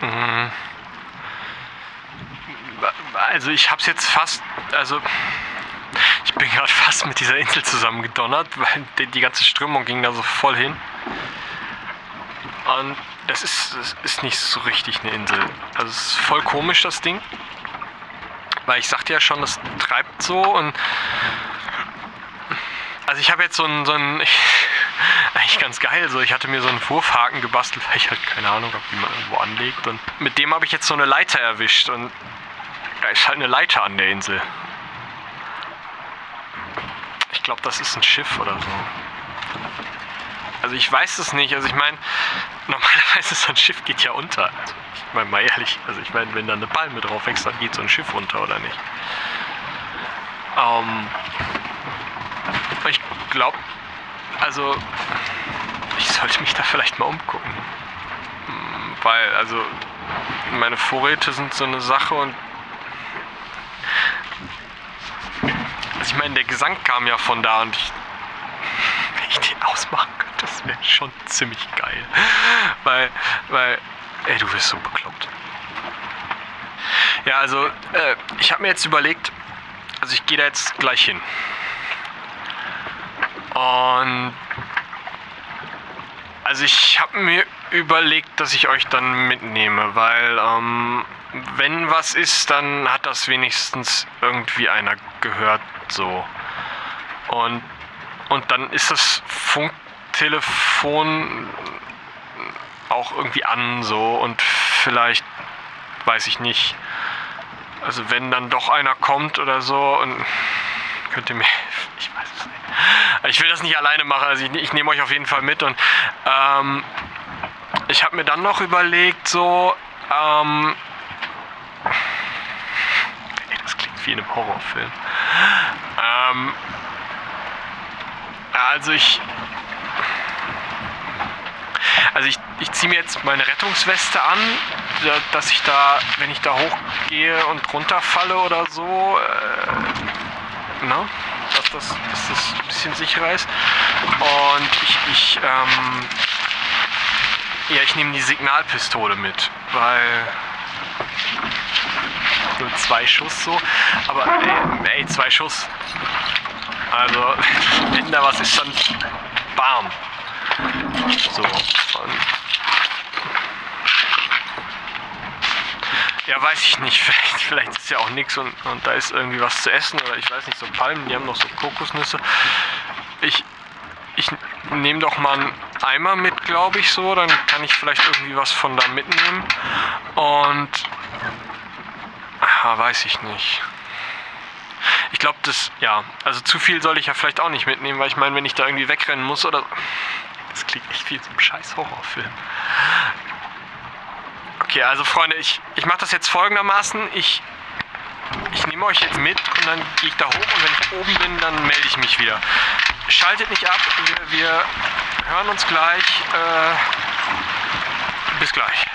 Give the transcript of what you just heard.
Mhm. Also ich hab's jetzt fast, also ich bin gerade fast mit dieser Insel zusammengedonnert, weil die, die ganze Strömung ging da so voll hin. Und das ist, das ist nicht so richtig eine Insel. Also es ist voll komisch, das Ding. Weil ich sagte ja schon, das treibt so und also ich habe jetzt so ein, so ein eigentlich ganz geil, so ich hatte mir so einen Wurfhaken gebastelt, weil ich halt keine Ahnung habe, wie man irgendwo anlegt und mit dem habe ich jetzt so eine Leiter erwischt und da ist halt eine Leiter an der Insel. Ich glaube, das ist ein Schiff oder so. Also ich weiß es nicht. Also ich meine, normalerweise so ein Schiff geht ja unter. Also ich meine mal ehrlich, also ich meine, wenn da eine Palme drauf wächst, dann geht so ein Schiff unter, oder nicht? Ähm, ich glaube, also ich sollte mich da vielleicht mal umgucken. Hm, Weil, also meine Vorräte sind so eine Sache und also ich meine, der Gesang kam ja von da und ich, wenn ich den ausmachen könnte, das wäre schon ziemlich geil. Weil, weil, ey, du wirst so bekloppt. Ja, also, äh, ich habe mir jetzt überlegt, also ich gehe da jetzt gleich hin. Und also ich habe mir überlegt, dass ich euch dann mitnehme, weil ähm, wenn was ist, dann hat das wenigstens irgendwie einer gehört so. Und, und dann ist das Funktelefon auch irgendwie an so und vielleicht, weiß ich nicht, also wenn dann doch einer kommt oder so und könnt ihr mir ich weiß es nicht. Ich will das nicht alleine machen, also ich, ich nehme euch auf jeden Fall mit und ähm, ich habe mir dann noch überlegt, so, ähm, ey, das klingt wie in einem Horrorfilm. Ähm, also ich, also ich, ich ziehe mir jetzt meine Rettungsweste an, da- dass ich da, wenn ich da hochgehe und runterfalle oder so, äh, ne? Das, dass das ein bisschen sicherer ist. Und ich, ich, ähm, ja, ich nehme die Signalpistole mit, weil nur zwei Schuss so, aber ey, ey zwei Schuss. Also, wenn da was ist, dann bam. So. Und ja, weiß ich nicht. Vielleicht, vielleicht ist ja auch nichts und, und da ist irgendwie was zu essen oder ich weiß nicht, so Palmen, die haben noch so Kokosnüsse. Ich, ich nehme doch mal einen Eimer mit, glaube ich, so. Dann kann ich vielleicht irgendwie was von da mitnehmen. Und. Ah, weiß ich nicht. Ich glaube, das, ja, also zu viel soll ich ja vielleicht auch nicht mitnehmen, weil ich meine, wenn ich da irgendwie wegrennen muss oder. Das klingt echt wie ein scheiß Horrorfilm. Okay, also Freunde, ich, ich mache das jetzt folgendermaßen. Ich, ich nehme euch jetzt mit und dann gehe ich da hoch und wenn ich oben bin, dann melde ich mich wieder. Schaltet nicht ab, wir, wir hören uns gleich. Äh, bis gleich.